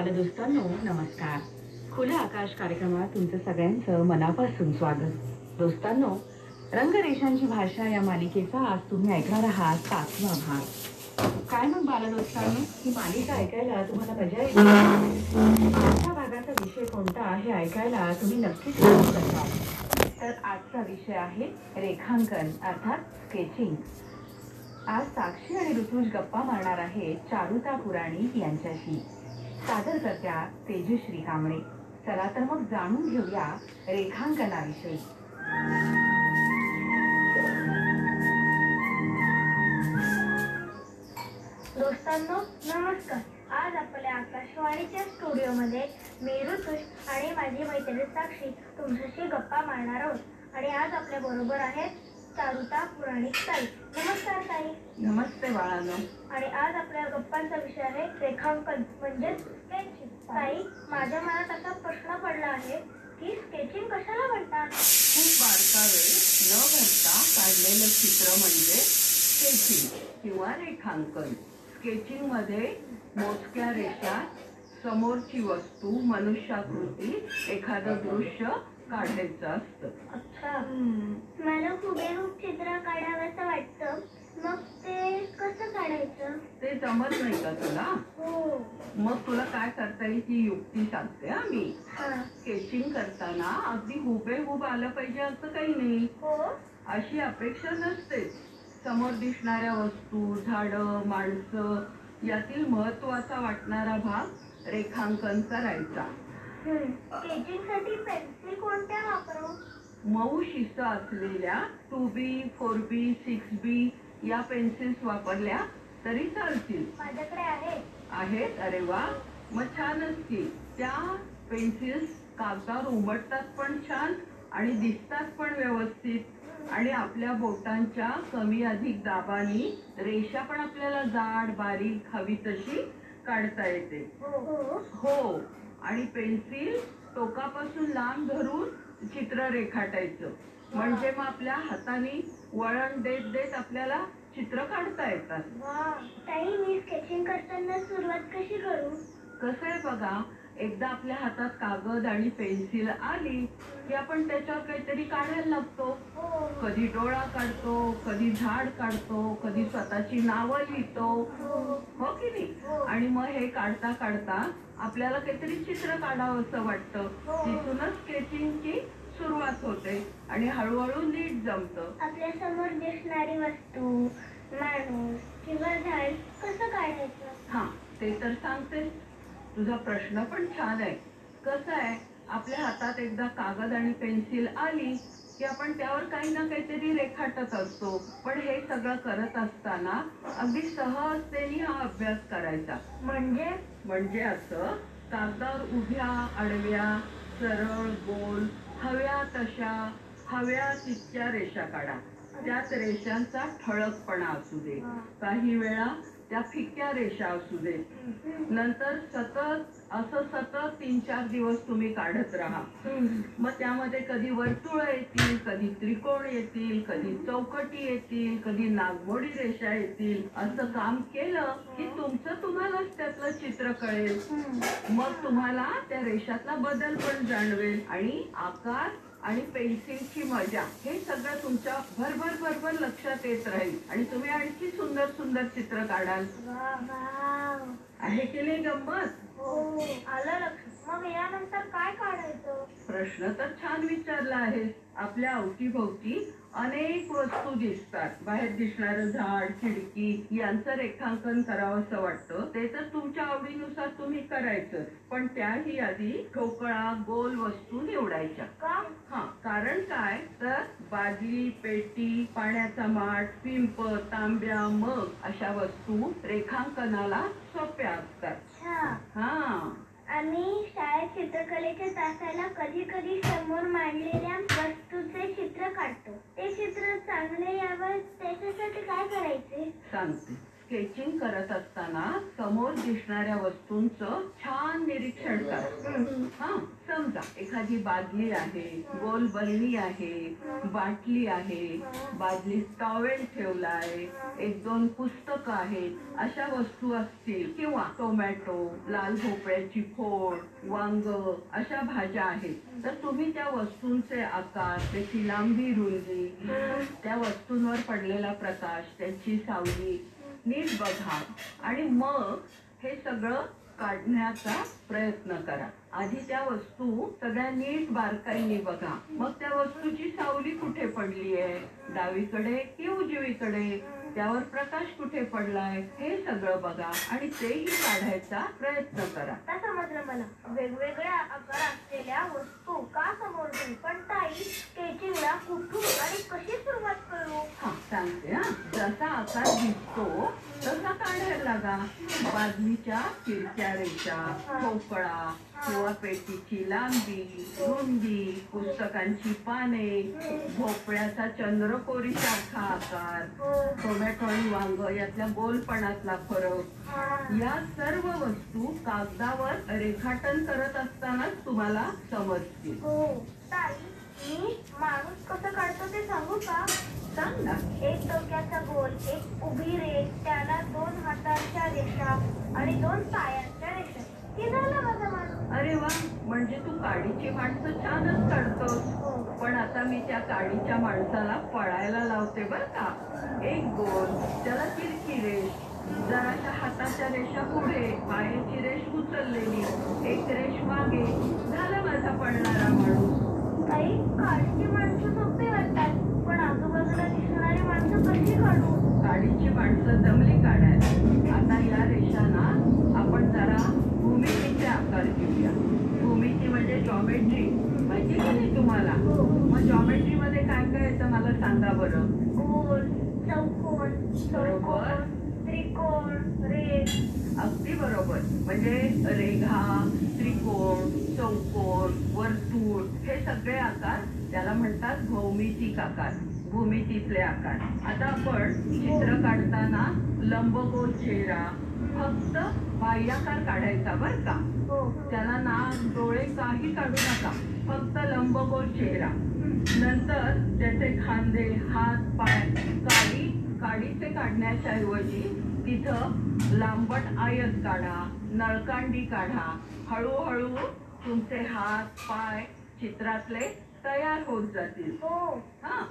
बालदोस्तांनो नमस्कार. खुलं आकाश कार्यक्रमात तुमचं सगळ्यांचं मनापासून स्वागत. दोस्तांनो रंगरेषांची भाषा या मालिकेचा आज तुम्ही ऐकणार आहात सातवा भाग. काय मग बालदोस्तांनो? ही मालिका ऐकायला तुम्हाला मजा येईल? आजच्या भागाचा विषय कोणता हे ऐकायला तुम्ही नक्कीच तर आजचा विषय आहे रेखांकन अर्थात स्केचिंग आज साक्षी आणि ऋतुज गप्पा मारणार आहे चारुता पुराणिक यांच्याशी. सादर करत्या तेजश्री कांबळे. चला तर मग जाणून घेऊया रेखांकनाविषयी. दोस्तांनो नमस्कार. आज आपल्या आकाशवाणीच्या स्टुडिओमध्ये मी ऋतुष आणि माझी मैत्रिणी साक्षी तुमच्याशी गप्पा मारणार आहोत. आणि आज आपल्या बरोबर आहेत चारुता पुराणिक ताई. नमस्कार ताई. नमस्ते बाळानो. आणि आज आपल्या गप्पांचा विषय आहे रेखांकन म्हणजेच स्केचिंग ताई माझ्या मनात असा प्रश्न पडला आहे की स्केचिंग कशाला म्हणतात? खूप बारकावे न भरता काढलेलं चित्र म्हणजे स्केचिंग किंवा रेखांकन. स्केचिंगमध्ये मोजक्या रेषा समोरची वस्तू मनुष्याकृती एखादं दृश्य काढायचं असतं अच्छा. मला हुबेहूब चित्र काढावंसं वाटतं. मग ते कसं काढायचं? ते जमत नाही का तुला? हो. मग तुला काय करता येईल ती युक्ती सांगते हा मी. हा. स्केचिंग करताना अगदी हुबेहूब आलं पाहिजे असं काही नाही. हो. अशी अपेक्षा नसते. समोर दिसणाऱ्या वस्तू झाडं माणसं यातील महत्त्वाचा वाटणारा भाग रेखांकन करायचा स्केचिंगसाठी पेन्सिल कोणत्या वापरू? मऊ शिस्त असलेल्या two B four B six B या पेन्सिल्स वापरल्या तरी चालतील. माझ्याकडे आहे आहेत? अरे वा. मग छानच की त्या पेन्सिल्स कागदावर उमटतात पण छान आणि दिसतात पण व्यवस्थित. आणि आपल्या बोटांच्या कमी अधिक दाबानी रेषा पण आपल्याला जाड बारीक हवी तशी काढता येते. हो. हो. आणि पेन्सिल टोकापासून लांब धरून चित्र रेखाटायचं म्हणजे मग आपल्या हाताने वळण देत देत आपल्याला चित्र काढता येतात. ताई मी स्केचिंग करताना सुरुवात कशी करू? कसं आहे बघा एकदा आपल्या हातात कागद आणि पेन्सिल आली की आपण त्याच्यावर काहीतरी काढायला लागतो. कधी डोळा काढतो कधी झाड काढतो कधी स्वतःची नावं लिहितो. हो की नाही? आणि मग हे काढता काढता आपल्याला काहीतरी चित्र काढावं असं वाटतं. तिथूनच स्केचिंगची सुरुवात होते आणि हळूहळू नीट जमतं. आपल्यासमोर दिसणारी वस्तू माणूस किंवा झाड कसं काढायचं? हा ते तर सांगतेस तुझा प्रश्न पण छान आहे. कसं आहे आपल्या हातात एकदा कागद आणि पेन्सिल आली की आपण त्यावर काही ना काहीतरी रेखाटत असतो. पण हे सगळं करत असताना अगदी सहजतेने हा अभ्यास करायचा. म्हणजे? म्हणजे असं कागदावर उभ्या आडव्या सरळ गोल हव्या तशा हव्या तितक्या रेषा काढा. त्यात रेषांचा ठळकपणा असू दे. काही वेळा त्या फिक्या रेषा असू दे. नंतर सतत असं सतत तीन चार दिवस तुम्ही काढत राहा. मग त्यामध्ये कधी वर्तुळ येतील कधी त्रिकोण येतील कधी चौकटी येतील कधी नागमोडी रेषा येतील. असं काम केलं की तुमचं तुम्हालाच त्यातलं चित्र कळेल. मग तुम्हाला त्या रेषातला बदल पण जाणवेल आणि आकार आणि पेन्सिलची मजा हे सगळं तुमच्या भरभर भरभर लक्षात येत राहील. आणि तुम्ही आणखी सुंदर सुंदर चित्र काढाल. आहे की नाही गंमत? हो आलं लक्षात. मग यानंतर काय काढायचं? प्रश्न तर छान विचारला आहे. आपल्या अवतीभोवती अनेक वस्तू दिसतात. बाहेर दिसणारं झाड खिडकी यांचं रेखांकन करावंसं वाटतं. ते तर तुमच्या आवडीनुसार तुम्ही करायचं. पण त्याही आधी ठोकळा गोल वस्तू निवडायच्या. का? हा कारण काय? तर बादली पेटी पाण्याचा माठ पिंप तांब्या मग अशा वस्तू रेखांकनाला सोप्या असतात. हा. चित्रकलेच्या तासाला कधी कधी समोर मांडलेल्या वस्तूचे चित्र काढतो. ते चित्र चांगले यावं? त्याच्यासाठी काय करायचे? सांगते. स्केचिंग करत असताना समोर दिसणाऱ्या वस्तूंचं छान निरीक्षण करा. हा समजा एखादी बादली आहे गोल बरणी आहे बाटली आहे बादलीत टॉवेल ठेवलाय एक दोन पुस्तकं आहेत अशा वस्तू असतील किंवा टोमॅटो लाल भोपळ्याची फोड वांग अशा भाज्या आहेत. तर तुम्ही त्या वस्तूंचे आकार त्याची लांबी रुंदी त्या वस्तूंवर पडलेला प्रकाश त्यांची सावली नीट बघा आणि मग हे सगळं काढण्याचा प्रयत्न करा. आधी त्या वस्तू सगळ्या नीट बारकाईने बघा. मग त्या वस्तूची सावली कुठे पडली आहे डावीकडे की उजवीकडे? त्यावर प्रकाश कुठे पडलाय हे सगळं बघा आणि तेही काढायचा प्रयत्न करा. आता समजलं मला. वेगवेगळ्या आकार असलेल्या वस्तू का समोर पण ताई स्केचिंगला कुठून आणि कशी सुरुवात करू? हा सांगते हा. जसा आकार दिसतो तसा काढायला लागा? बादलीच्या तिरक्या रेषा ठोकळा किंवा पेटीची लांबी रुंदी पुस्तकांची पाने भोपळ्याचा चंद्रकोरी सारखा आकार टोमॅटो आणि वांग यातल्या गोलपणातला फरक. या सर्व वस्तू कागदावर रेखाटन करत असतानाच तुम्हाला समजतील. हो, मी माणूस कसं काढतो ते सांगू का? सांग ना. एक डोक्याचा गोल एक उभी रेष त्याला दोन हातांच्या रेषा आणि दोन पायांच्या रेषा. हे झालं माझा माणूस. अरे वा म्हणजे तू काडीची माणसं छानच काढतोस. हो. पण आता मी त्या काडीच्या माणसाला पळायला लावते बर का. एक गोल त्याला तिरकी रेष. जराच्या हाताच्या रेषा पुढे पायाची रेष उचललेली. एक रेष मागे. झाला माझा पळणारा. ताई काळीची माणसं सोपी वाटतात. पण आजूबाजूला दिसणारी माणसं कशी काढू? काडीची माणसं जमली काढायला. आता या रेषांना आपण जरा भूमितीचे आकार घेऊया. भूमिती म्हणजे जॉमेट्री माहिती का नाही तुम्हाला? हो. मग जॉमेट्री मध्ये काय काय येतं मला सांगा बरं. गोल चौकोन चौकोन त्रिकोण रेष. अगदी बरोबर. म्हणजे रेघा त्रिकोण चौकोन वर्तुळ हे सगळे आकार त्याला म्हणतात आकार भूमितीतले आकार. आता आपण चित्र काढताना लंबगोल चेहरा फक्त बाह्याकार काढायचा बर का? हो. त्याला नाक डोळे काही काढू नका फक्त लंबगोल चेहरा. नंतर त्याचे खांदे हात पाय काडी काडीचे काढण्याच्या ऐवजी तिथं लांबट आयत काढा नळकांडी काढा. हळूहळू तुमचे हात पाय चित्रातले तयार होत जातील. हो. हा.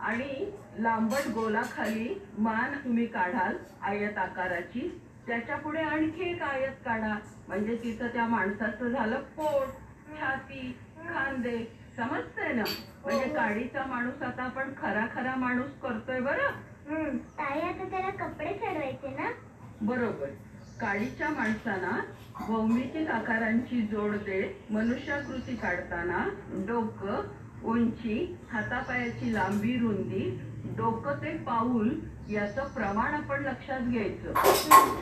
आणि लांबट गोलाखाली मान तुम्ही काढाल आयत आकाराची. त्याच्या पुढे आणखी एक आयत काढा. म्हणजे तिथं त्या माणसाचं झालं पोट छाती खांदे. समजतंय ना? म्हणजे काडीचा माणूस आता आपण खरा खरा माणूस करतोय बरं? ताई आता त्याला कपडे चढवायचे ना? बरोबर. काडीच्या माणसांना भौमितिक आकारांची जोड देत मनुष्याकृती काढताना डोकं उंची हातापायाची लांबी रुंदी डोकं ते पाऊल याचं प्रमाण आपण लक्षात घ्यायचं.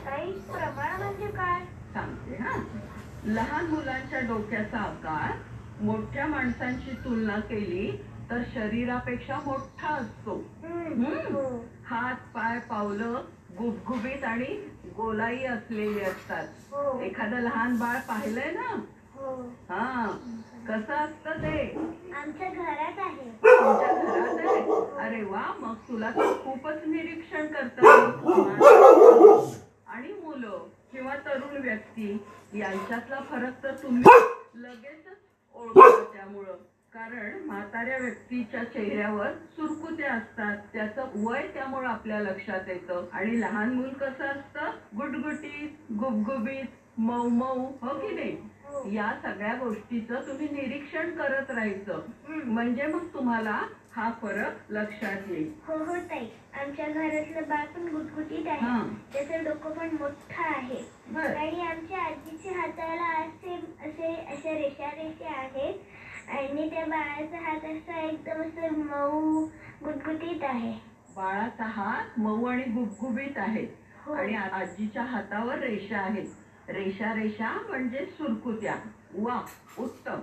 ताई प्रमाण म्हणजे काय? सांगते हा. लहान मुलांच्या डोक्याचा आकार मोठ्या माणसांची तुलना केली तर शरीरापेक्षा मोठा असतो. हम्म. हो. हात पाय पावलं गुबगुबीत आणि गोलाई असलेली असतात. हो. एखादं लहान बाळ पाहिलंय ना? हो. हा. कसं असतं ते? आमच्या घरात आहे. तुमच्या घरात आहे? अरे वा मग तुला तर खूपच निरीक्षण करता येईल. आणि मुलं किंवा तरुण व्यक्ती यांच्यातला फरक तर तुम्ही लगेचच ओळखता त्यामुळं. कारण म्हाताऱ्या व्यक्तीच्या चेहऱ्यावर सुरकुते असतात. त्याचं वय त्यामुळं आपल्या लक्षात येतं. आणि लहान मूल कसं असतं? गुटगुटीत गुबगुबीत मऊ मऊ हो की नाही? हो. या सगळ्या गोष्टीचं तुम्ही निरीक्षण करत राहायचं. म्हणजे मग तुम्हाला हा फरक लक्षात येईल. हो हो ताई. आमच्या घरातलं बाळ पण गुटगुटीत आहे. हा. त्याचं डोकं पण मोठं आहे. बर. आणि आमच्या आजीच्या हाताला असे असे अशा रेषा रेषा आहेत आणि त्या बाळाचा हात असा एकदम असं मऊ गुटगुटीत आहे. बाळाचा हात मऊ आणि गुबगुबीत आहे. हो. आणि आ- आजीच्या हातावर रेषा आहेत रेषा रेषा म्हणजे सुरकुत्या. वा उत्तम.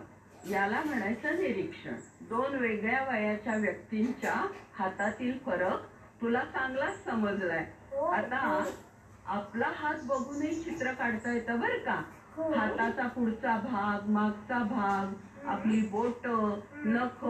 याला म्हणायचं निरीक्षण. दोन वेगळ्या वयाच्या व्यक्तींच्या हातातील फरक तुला चांगलाच समजलाय. हो आता आपला हात बघूनही चित्र काढता येतं बरं का? हो. हाताचा पुढचा भाग मागचा भाग आपली बोट नख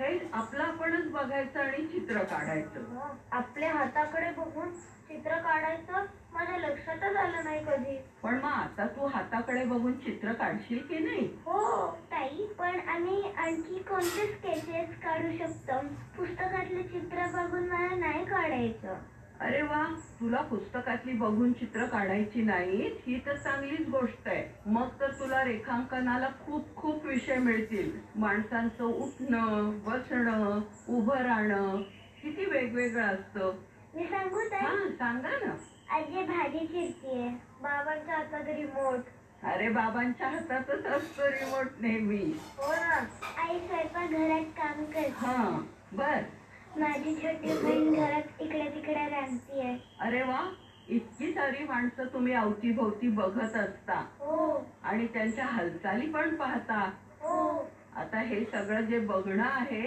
हे आपलं आपणच बघायचं आणि चित्र काढायचं. आपल्या हाताकडे बघून चित्र काढायचं माझ्या लक्षातच आलं नाही कधी. पण मग आता तू हाताकडे बघून चित्र काढशील की नाही? हो ताई पण आम्ही आणखी कोणते स्केचेस काढू शकतो? पुस्तकातले चित्र बघून मला नाही काढायचं. अरे वा तुला पुस्तकातली बघून चित्र काढायची नाहीत? ही तर चांगलीच गोष्ट आहे. मग तर तुला रेखांकनाला खूप खूप विषय मिळतील. माणसांचं उठणं बसणं उभं राहणं किती वेगवेगळं असतं. मी सांगू ताई हा सांगा ना. आजी भाजी चिरतीये. बाबांच्या हातात रिमोट अरे बाबांच्या हातातच असतो रिमोट नेहमी. हो ना. आई स्वयंपाक घरात काम करते. हा बर. माझी छोटी बहीण घरात इकडे तिकडे रांगतीये. अरे वा इतकी सारी माणसं तुम्ही अवतीभोवती बघत असता. हो. आणि त्यांच्या हालचाली पण पाहता. हो. आता हे सगळं जे बघणं आहे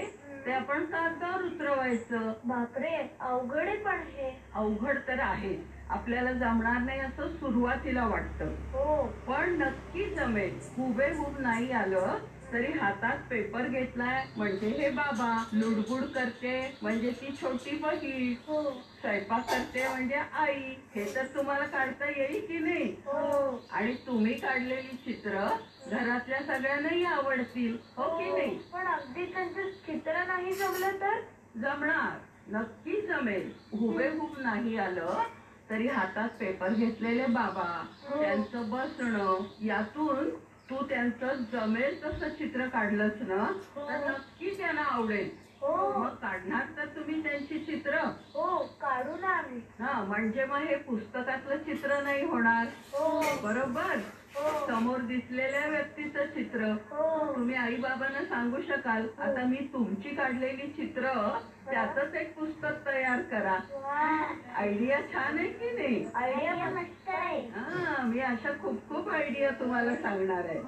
ते आपण कागदावर उतरवायचं बापरे अवघड आहे पण हे अवघड तर आहे. आपल्याला जमणार नाही असं सुरुवातीला वाटतं. हो. पण नक्की जमेल. हुबेहूब नाही आलं तरी हातात पेपर घेतलाय. म्हणजे हे बाबा लुडबुड करते म्हणजे ती छोटी बहीण. हो. स्वयंपाक करते म्हणजे आई. हे तर तुम्हाला काढता येईल की नाही? हो. आणि तुम्ही काढलेली चित्र घरातल्या सगळ्यांनाही आवडतील हो की नाही? पण अगदी त्यांचं चित्र नाही जमलं तर? जमणार. नक्की जमेल. हुबेहूब नाही आलं तरी हातात पेपर घेतलेले बाबा. त्यांचं बसणं यातून तू त्यांचं जमेल तसं चित्र काढलंस ना तर नक्की त्यांना आवडेल. हो. मग काढणार तर तुम्ही त्यांची चित्र. हो काढू ना आम्ही. हा म्हणजे मग हे पुस्तकातलं चित्र नाही होणार. हो. बरोबर? हो समोर दिसलेल्या व्यक्तीचं चित्र. हो. तुम्ही आई बाबांना सांगू शकाल. आता मी तुमची काढलेली चित्र त्यातच एक पुस्तक तयार करा. आयडिया छान आहे की नाही? हा मी अशा खूप खूप आयडिया तुम्हाला सांगणार आहे.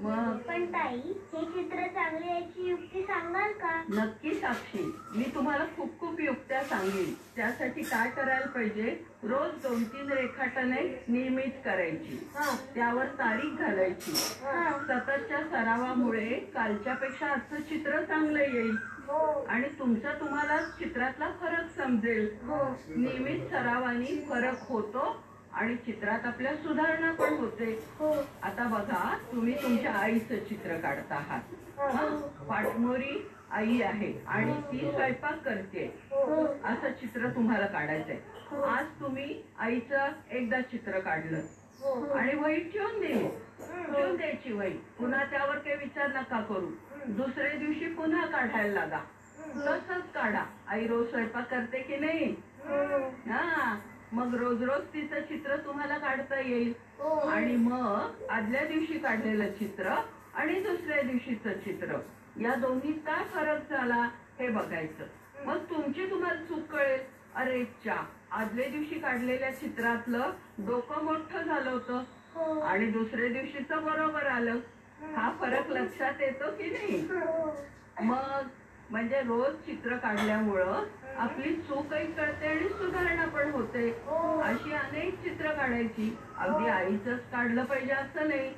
मग? पण ताई हे चित्र चांगले याची युक्ती सांगाल का? नक्की साक्षी. मी तुम्हाला खूप खूप युक्त्या सांगेन. त्यासाठी काय करायला पाहिजे? रोज दोन तीन रेखाटने नियमित करायची. हा. त्यावर तारीख घालायची. हा. सततच्या सरावामुळे कालच्या पेक्षा आजचं चित्र चांगलं येईल. हो. आणि तुमचा तुम्हाला चित्रातला फरक समजेल. हो. नियमित सरावाने फरक होतो आणि चित्रात आपल्या सुधारणा पण होते. हो. आता बघा तुम्ही तुमच्या आईचं चित्र काढत आहात. हा? पाठमोरी आई आहे आणि ती स्वयंपाक करते हो. असं चित्र तुम्हाला काढायचंय. आज तुम्ही आईचं एकदा चित्र काढलं. हो. आणि वही ठेवून दिली ठेवून द्यायची वही. पुन्हा त्यावर काही विचार नका करू. दुसऱ्या दिवशी पुन्हा काढायला लागा. तसंच काढा. आई रोज स्वयंपाक करते की नाही? हा. मग रोज रोज तिचं चित्र तुम्हाला काढता येईल. आणि मग आदल्या दिवशी काढलेलं चित्र आणि दुसऱ्या दिवशीचं चित्र. या दोन्हीत काय फरक झाला हे बघायचं. मग तुमची तुम्हाला चूक कळेल. अरे चा आदल्या दिवशी काढलेल्या चित्रातलं डोकं मोठं झालं होतं. आणि दुसऱ्या दिवशीचं बरोबर आलं. हा फरक लक्षात येतो की नाही? मग म्हणजे रोज चित्र काढल्यामुळं आपली चूकही कळते आणि सुधारणा पण होते. अशी अनेक चित्र काढायची अगदी आईचंच काढलं पाहिजे असं नाही.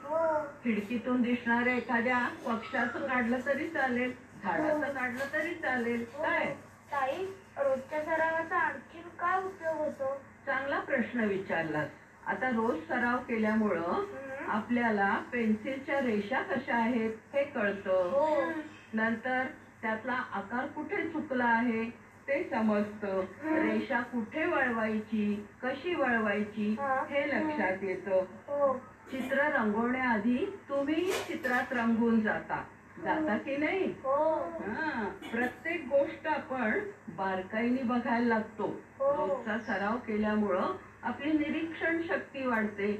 खिडकीतून दिसणाऱ्या एखाद्या पक्षाचं काढलं तरी चालेल झाडाचं काढलं तरी चालेल. काय? ताई रोजच्या सरावाचा आणखीन काय उपयोग होतो? चांगला प्रश्न विचारलास आता रोज सराव केल्यामुळं आपल्याला पेन्सिलच्या रेषा कशा आहेत हे कळतं. नंतर त्यातला आकार कुठे चुकला आहे ते समजतं. रेषा कुठे वळवायची कशी वळवायची हे लक्षात येतं. हो. चित्र रंगवण्याआधी तुम्ही चित्रात रंगून जाता. जाता की नाही? हो. हा प्रत्येक गोष्ट आपण बारकाईने बघायला लागतो. रोजचा सराव केल्यामुळं आपली निरीक्षण शक्ती वाढते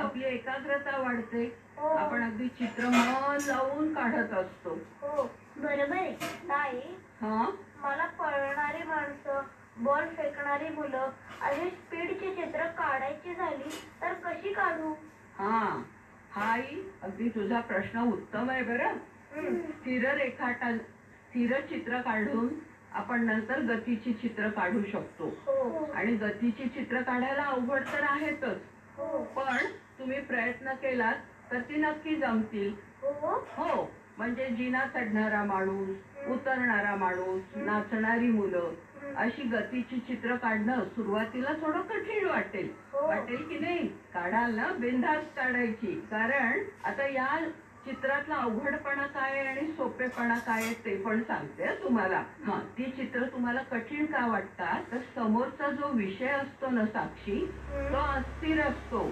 आपली एकाग्रता वाढते. आपण अगदी चित्र मन लावून काढत असतो. हो. बरोबर आहे. ताई हा? मला पळणारी माणसं बॉल फेकणारी मुलं अशी स्पीडची चित्र काढायची झाली तर कशी काढू? हा. हाही अगदी तुझा प्रश्न उत्तम आहे बरं. स्थिर रेखाटा स्थिर चित्र काढून आपण नंतर गतीची चित्र काढू शकतो. हो. आणि गतीची चित्र काढायला अवघड तर आहेतच. हो. पण तुम्ही प्रयत्न केलात तर ती नक्की जमतील. हो हो. म्हणजे जिना चढणारा माणूस उतरणारा माणूस नाचणारी मुलं अशी गतीची चित्र काढणं सुरुवातीला थोडं कठीण वाटेल. वाटेल की नाही? काढाल ना? बिनधास्त काढायची. कारण आता या चित्रातला अवघडपणा काय आहे आणि सोपेपणा काय आहे ते पण सांगते तुम्हाला. हा. ती चित्र तुम्हाला कठीण का वाटतात? तर समोरचा जो विषय असतो ना साक्षी तो अस्थिर असतो.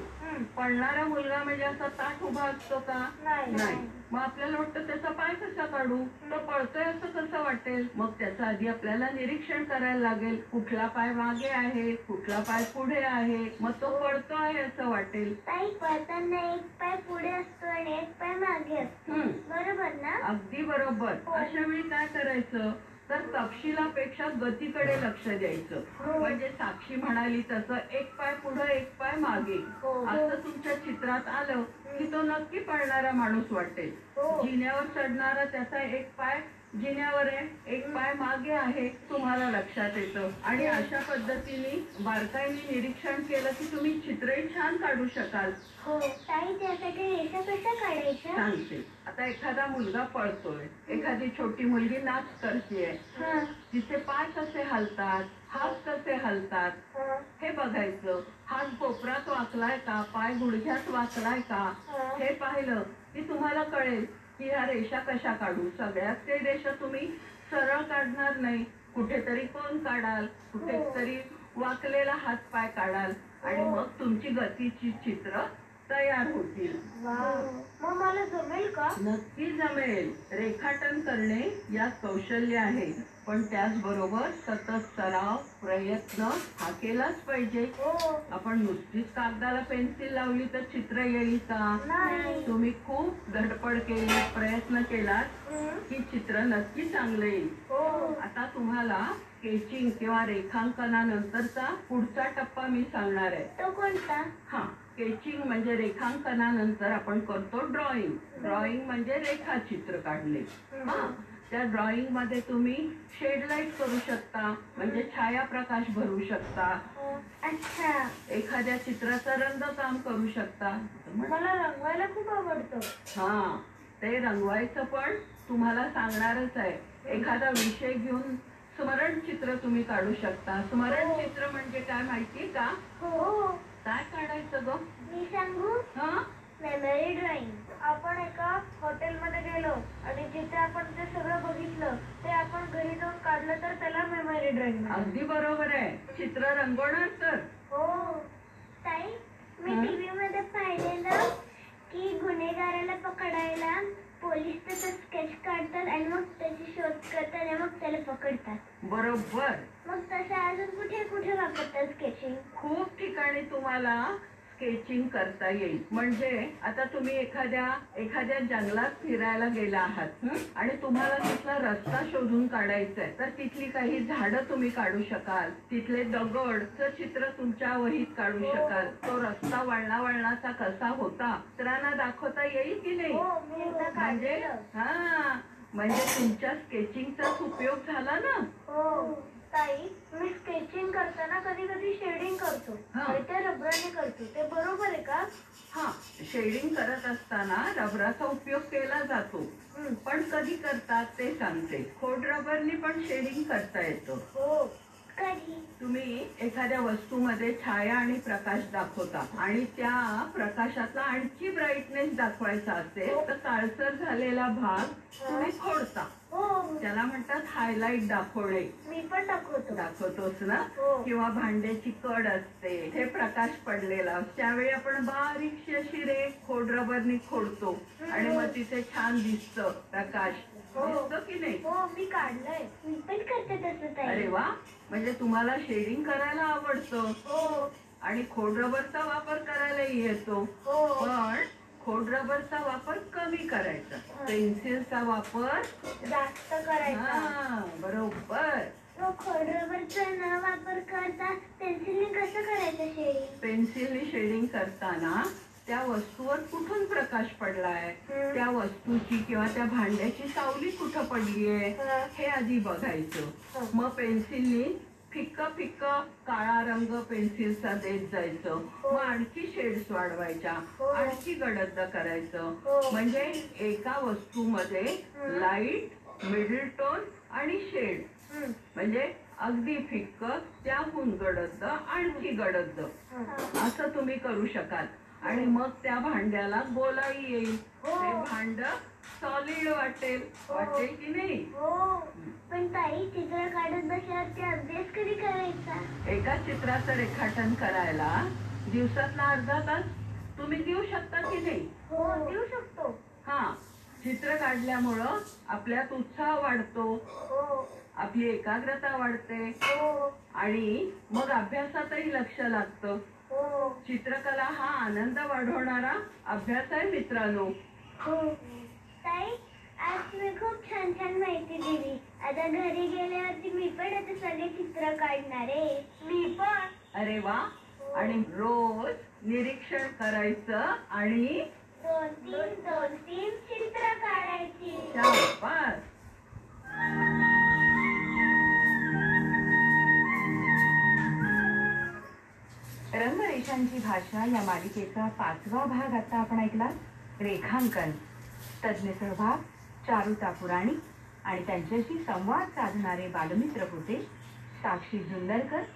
पडणारा मुलगा म्हणजे असा ताठ उभा असतो का? नाही. नाही. मग आपल्याला वाटतं त्याचा पाय कसा काढू? तो पळतोय असं कसं वाटेल? मग त्याचं आधी आपल्याला निरीक्षण करायला लागेल. कुठला पाय मागे आहे? कुठला पाय पुढे आहे? मग तो पळतो आहे असं वाटेल. ताई पळताना एक पाय पुढे असतो आणि एक पाय मागे असतो. बरोबर ना? अगदी बरोबर. हो. अशा वेळी काय करायचं? तर तपशिलापेक्षा गतीकडे लक्ष द्यायचं हो. म्हणजे साक्षी म्हणाली तसं एक पाय पुढे एक पाय मागे हो. असं तुमच्या चित्रात आलं की तो नक्की पळणारा माणूस वाटेल हो. जिन्यावर चढणारा त्याचा एक पाय जिन्यावर आहे. एक पाय मागे आहे तुम्हाला लक्षात येतं. आणि अशा पद्धतीने बारकाईने निरीक्षण केलं की तुम्ही चित्रही छान काढू शकाल. हो ताई त्यासाठी रेषा कशा काढायच्या? सांगते. आता एखादा मुलगा पळतोय. एखादी छोटी मुलगी नाच करतेय हा. तिचे पाय कसे हलतात हात कसे हलतात हा. हे बघायचं. हात कोपरात वाकलाय का? पाय गुडघ्यात वाकलाय का? हा. हे पाहिलं की तुम्हाला कळेल की ह्या रेषा कशा काढू? सगळ्यात ते रेषा तुम्ही सरळ काढणार नाही. कुठेतरी कोण काढाल कुठेतरी वाकलेला हात पाय काढाल आणि मग तुमची गतीची चित्र तयार होतील. मग मला जमेल का? नक्की जमेल. रेखाटन करणे यात कौशल्य आहे. पण त्याचबरोबर सतत सराव प्रयत्न हा केलाच पाहिजे. हो. आपण नुसतीच कागदाला पेन्सिल लावली तर चित्र येईल का नाही. तुम्ही खूप धडपड केली प्रयत्न केलात. की चित्र नक्की चांगलं येईल. हो. आता तुम्हाला स्केचिंग किंवा रेखांकनानंतरचा पुढचा टप्पा मी सांगणार आहे. तो कोणता? हा स्केचिंग म्हणजे रेखांकनानंतर आपण करतो ड्रॉइंग. ड्रॉइंग म्हणजे रेखाचित्र काढणे. हा त्या ड्रॉइंगमध्ये तुम्ही शेड लाइट करू शकता म्हणजे छायाप्रकाश भरू शकता. हो. अच्छा. एखाद्या चित्राचं रंगकाम करू शकता. मला रंगवायला खूप आवडतं. हा ते रंगवायचं पण तुम्हाला सांगणारच आहे. एखादा विषय घेऊन स्मरण चित्र तुम्ही काढू शकता. स्मरण चित्र म्हणजे काय माहितीये का? हो. काय काढायचं ग? मी सांगू? हा? मेमरी ड्रॉइंग आपण एका हॉटेलमध्ये गेलो आणि जिथे आपण ते सगळं बघितलं ते आपण घरी जाऊन काढलं तर त्याला मेमरी ड्रॉइंग अगदी बरोबर आहे. चित्र रंगवणार तर. हो. ताई मी? टीव्ही मध्ये पाहिलेलं की गुन्हेगाराला पकडायला पोलीस त्याचं स्केच काढतात आणि मग त्याची शोध करतात आणि मग त्याला पकडतात. बरोबर. मग तसं अजून कुठे कुठे वापरतात स्केचिंग खूप ठिकाणी तुम्हाला स्केचिंग करता येईल. म्हणजे आता तुम्ही एखाद्या एखाद्या जंगलात फिरायला गेला आहात हं? आणि तुम्हाला तिथला रस्ता शोधून काढायचा आहे तर तिथली काही झाडं तुम्ही काढू शकाल. तिथले दगडचं चित्र तुमच्या वहीत काढू शकाल. तो रस्ता वळणा वळणाचा कसा होता इतरांना दाखवता येईल की नाही? हो म्हणजे हा म्हणजे तुमच्या स्केचिंगचाच उपयोग झाला ना? हो. ताई मी स्केचिंग करताना कधी कधी शेडिंग करतो. हा. आणि ते रबराने करतो. ते बरोबर आहे का? हा शेडिंग करत असताना रबराचा उपयोग केला जातो. हं. पण कधी करतात ते सांगते. खोड रबरनी पण शेडिंग करता येतं. हो. कधी? तुम्ही एखाद्या वस्तूमध्ये छाया आणि प्रकाश दाखवता आणि त्या प्रकाशातला आणखी ब्राईटनेस दाखवायचा असेल तर काळसर झालेला भाग तुम्ही खोडता. हो त्याला म्हणतात हायलाइट दाखवणे. मी पण दाखवतो. दाखवतोस ना? हो. किंवा भांड्याची कड असते हे प्रकाश पडलेला. त्यावेळी आपण बारीकशी अशी रे खोड रबरनी खोडतो. आणि मग तिथे छान दिसत प्रकाश. हो. दिसतो की नाही? हो मी काढलंय. मी पण करते तसं अरे वा. म्हणजे तुम्हाला शेडिंग करायला आवडतं. हो. आणि खोड रबरचा वापर करायलाही येतो. हो. पण खोड रबरचा वापर कमी करायचा. पेन्सिलचा वापर जास्त करायचा. हा बरोबर. तो खोडरबरचा न वापर करता पेन्सिलने कसं करायचं शेडिंग? पेन्सिलने शेडिंग करताना त्या वस्तूवर कुठून प्रकाश पडलाय. त्या वस्तूची किंवा त्या भांड्याची सावली कुठं पडलीये? हं. हे आधी बघायचं. मग पेन्सिलनी फिक्क फिक्क काळा रंग पेन्सिलचा देत जायचं मग आणखी शेड्स वाढवायच्या हो. आणखी गडद करायचं हो. म्हणजे एका वस्तूमध्ये हं. लाइट मिडल टोन आणि शेड हं. म्हणजे अगदी फिक्क त्याहून गडद आणखी गडद हं. असं तुम्ही करू शकाल आणि मग त्या भांड्याला गोलाई येईल हो. ते भांड सॉलिड वाटेल. हो. वाटेल? की नाही? हो. पण ताई चित्र काढत बसल्यावर ते अभ्यास कधी करायचा? एका चित्राचं रेखाटन करायला दिवसातला अर्धा तास तुम्ही देऊ शकता की नाही? हो देऊ शकतो. हा. चित्र काढल्यामुळं आपल्यात उत्साह वाढतो. हो. आपली एकाग्रता वाढते. हो. आणि मग अभ्यासातही लक्ष लागतं. हो. चित्रकला हा आनंद वाढवणारा अभ्यास आहे मित्रांनो. हो. ताई आज तुम्ही खूप छान छान माहिती दिली. आता घरी गेल्यावरती मी पण आता सगळे चित्र काढणार आहे. मी पण. अरे वा. आणि रोज निरीक्षण करायचं आणि दोन तीन दोन तीन चित्र काढायची. शाबास. रंगरेषांची भाषा या मालिकेचा पाचवा भाग आता आपण ऐकला रेखांकन. तज्ज्ञ सहभाग चारुता पुराणी आणि त्यांच्याशी संवाद साधणारे बालमित्र होते साक्षी जुन्नरकर